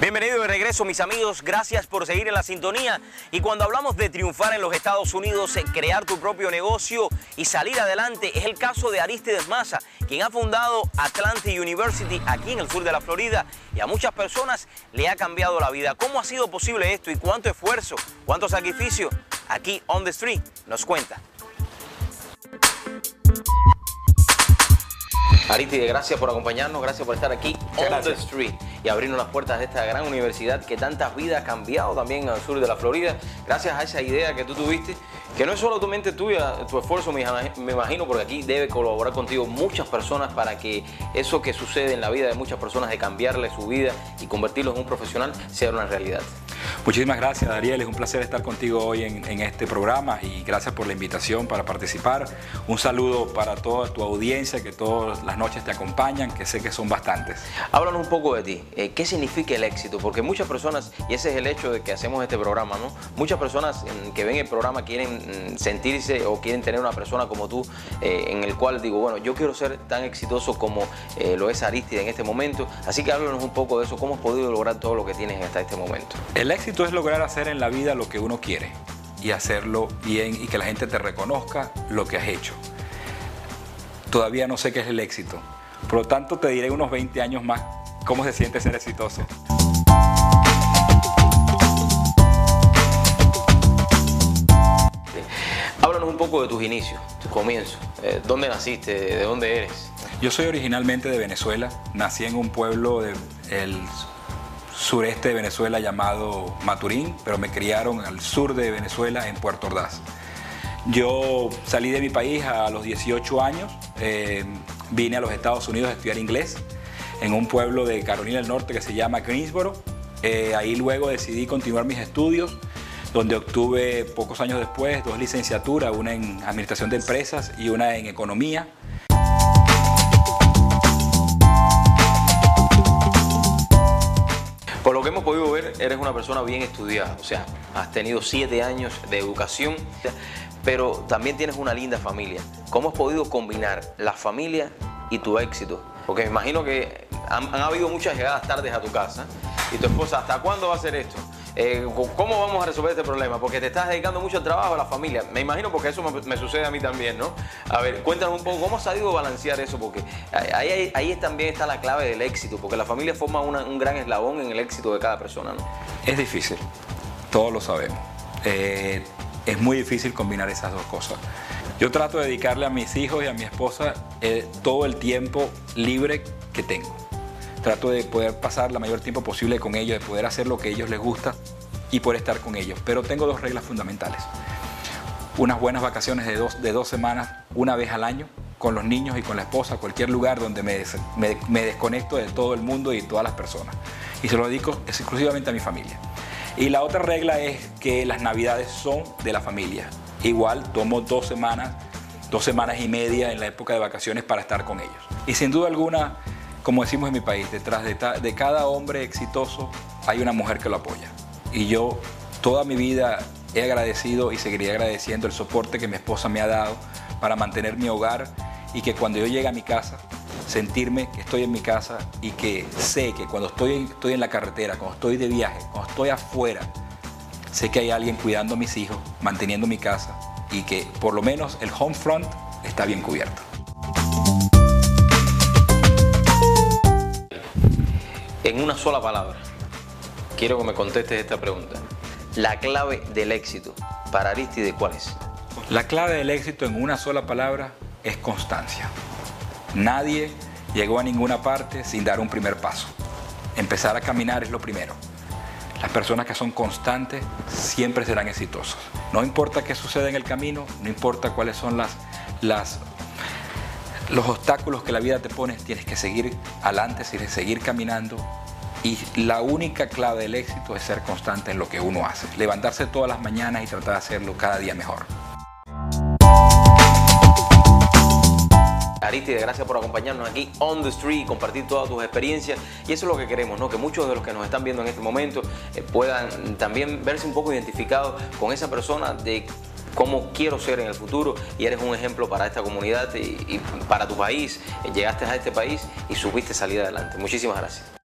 Bienvenido de regreso mis amigos, gracias por seguir en la sintonía y cuando hablamos de triunfar en los Estados Unidos, crear tu propio negocio y salir adelante es el caso de Aristides Massa, quien ha fundado Atlantic University aquí en el sur de la Florida y a muchas personas le ha cambiado la vida. ¿Cómo ha sido posible esto y cuánto esfuerzo, cuánto sacrificio? Aquí On The Street nos cuenta. Aristide, gracias por acompañarnos, gracias por estar aquí on the street y abrirnos las puertas de esta gran universidad que tantas vidas ha cambiado también al sur de la Florida, gracias a esa idea que tú tuviste, que no es solo tu mente tuya, tu esfuerzo, me imagino, porque aquí debe colaborar contigo muchas personas para que eso que sucede en la vida de muchas personas, de cambiarle su vida y convertirlo en un profesional, sea una realidad. Muchísimas gracias, Dariel. Es un placer estar contigo hoy en, este programa y gracias por la invitación para participar. Un saludo para toda tu audiencia que todas las noches te acompañan, que sé que son bastantes. Háblanos un poco de ti. Eh, ¿Qué significa el éxito? Porque muchas personas, y ese es el hecho de que hacemos este programa, ¿no? Muchas personas mm, que ven el programa quieren mm, sentirse o quieren tener una persona como tú, eh, en el cual digo, bueno, yo quiero ser tan exitoso como eh, lo es Aristide en este momento. Así que háblanos un poco de eso. ¿Cómo has podido lograr todo lo que tienes hasta este momento? El éxito es lograr hacer en la vida lo que uno quiere y hacerlo bien y que la gente te reconozca lo que has hecho. Todavía no sé qué es el éxito. Por lo tanto, te diré unos 20 años más cómo se siente ser exitoso. Háblanos un poco de tus inicios, tus comienzos. Eh, ¿Dónde naciste? ¿De dónde eres? Yo soy originalmente de Venezuela. Nací en un pueblo del sureste de Venezuela llamado Maturín, pero me criaron al sur de Venezuela en Puerto Ordaz. Yo salí de mi país a los 18 años, eh, vine a los Estados Unidos a estudiar inglés en un pueblo de Carolina del Norte que se llama Greensboro. Eh, ahí luego decidí continuar mis estudios, donde obtuve pocos años después dos licenciaturas, una en Administración de Empresas y una en Economía. Eres una persona bien estudiada, o sea, has tenido siete años de educación, pero también tienes una linda familia. ¿Cómo has podido combinar la familia y tu éxito? Porque me imagino que han, habido muchas llegadas tardes a tu casa y tu esposa, ¿hasta cuándo va a ser esto? Eh, ¿Cómo vamos a resolver este problema? Porque te estás dedicando mucho trabajo, a la familia. Me imagino porque eso me, sucede a mí también, ¿no? A ver, cuéntanos un poco, ¿cómo has sabido balancear eso? Porque ahí, ahí, también está la clave del éxito, porque la familia forma un gran eslabón en el éxito de cada persona, ¿no? Es difícil, todos lo sabemos. Eh, es muy difícil combinar esas dos cosas. Yo trato de dedicarle a mis hijos y a mi esposa eh, todo el tiempo libre que tengo trato de poder pasar la mayor tiempo posible con ellos, de poder hacer lo que a ellos les gusta y poder estar con ellos. Pero tengo dos reglas fundamentales. Unas buenas vacaciones de dos, de dos semanas, una vez al año, con los niños y con la esposa, cualquier lugar donde me, me, desconecto de todo el mundo y de todas las personas. Y se lo dedico exclusivamente a mi familia. Y la otra regla es que las navidades son de la familia. Igual tomo dos semanas, dos semanas y media en la época de vacaciones para estar con ellos. Y sin duda alguna, como decimos en mi país, detrás de, cada hombre exitoso hay una mujer que lo apoya. Y yo toda mi vida he agradecido y seguiré agradeciendo el soporte que mi esposa me ha dado para mantener mi hogar y que cuando yo llegue a mi casa, sentirme que estoy en mi casa y que sé que cuando estoy, estoy en la carretera, cuando estoy de viaje, cuando estoy afuera, sé que hay alguien cuidando a mis hijos, manteniendo mi casa y que por lo menos el home front está bien cubierto. En una sola palabra, quiero que me contestes esta pregunta. La clave del éxito para Aristide, ¿cuál es? La clave del éxito en una sola palabra es constancia. Nadie llegó a ninguna parte sin dar un primer paso. Empezar a caminar es lo primero. Las personas que son constantes siempre serán exitosos. No importa qué suceda en el camino, no importa cuáles son las, las, los obstáculos que la vida te pone, tienes que seguir adelante, seguir caminando y la única clave del éxito es ser constante en lo que uno hace. Levantarse todas las mañanas y tratar de hacerlo cada día mejor. Aristide, gracias por acompañarnos aquí on the street, compartir todas tus experiencias y eso es lo que queremos, ¿no? Que muchos de los que nos están viendo en este momento eh, puedan también verse un poco identificados con esa persona de cómo quiero ser en el futuro y eres un ejemplo para esta comunidad y, para tu país. Llegaste a este país y supiste salir adelante. Muchísimas gracias.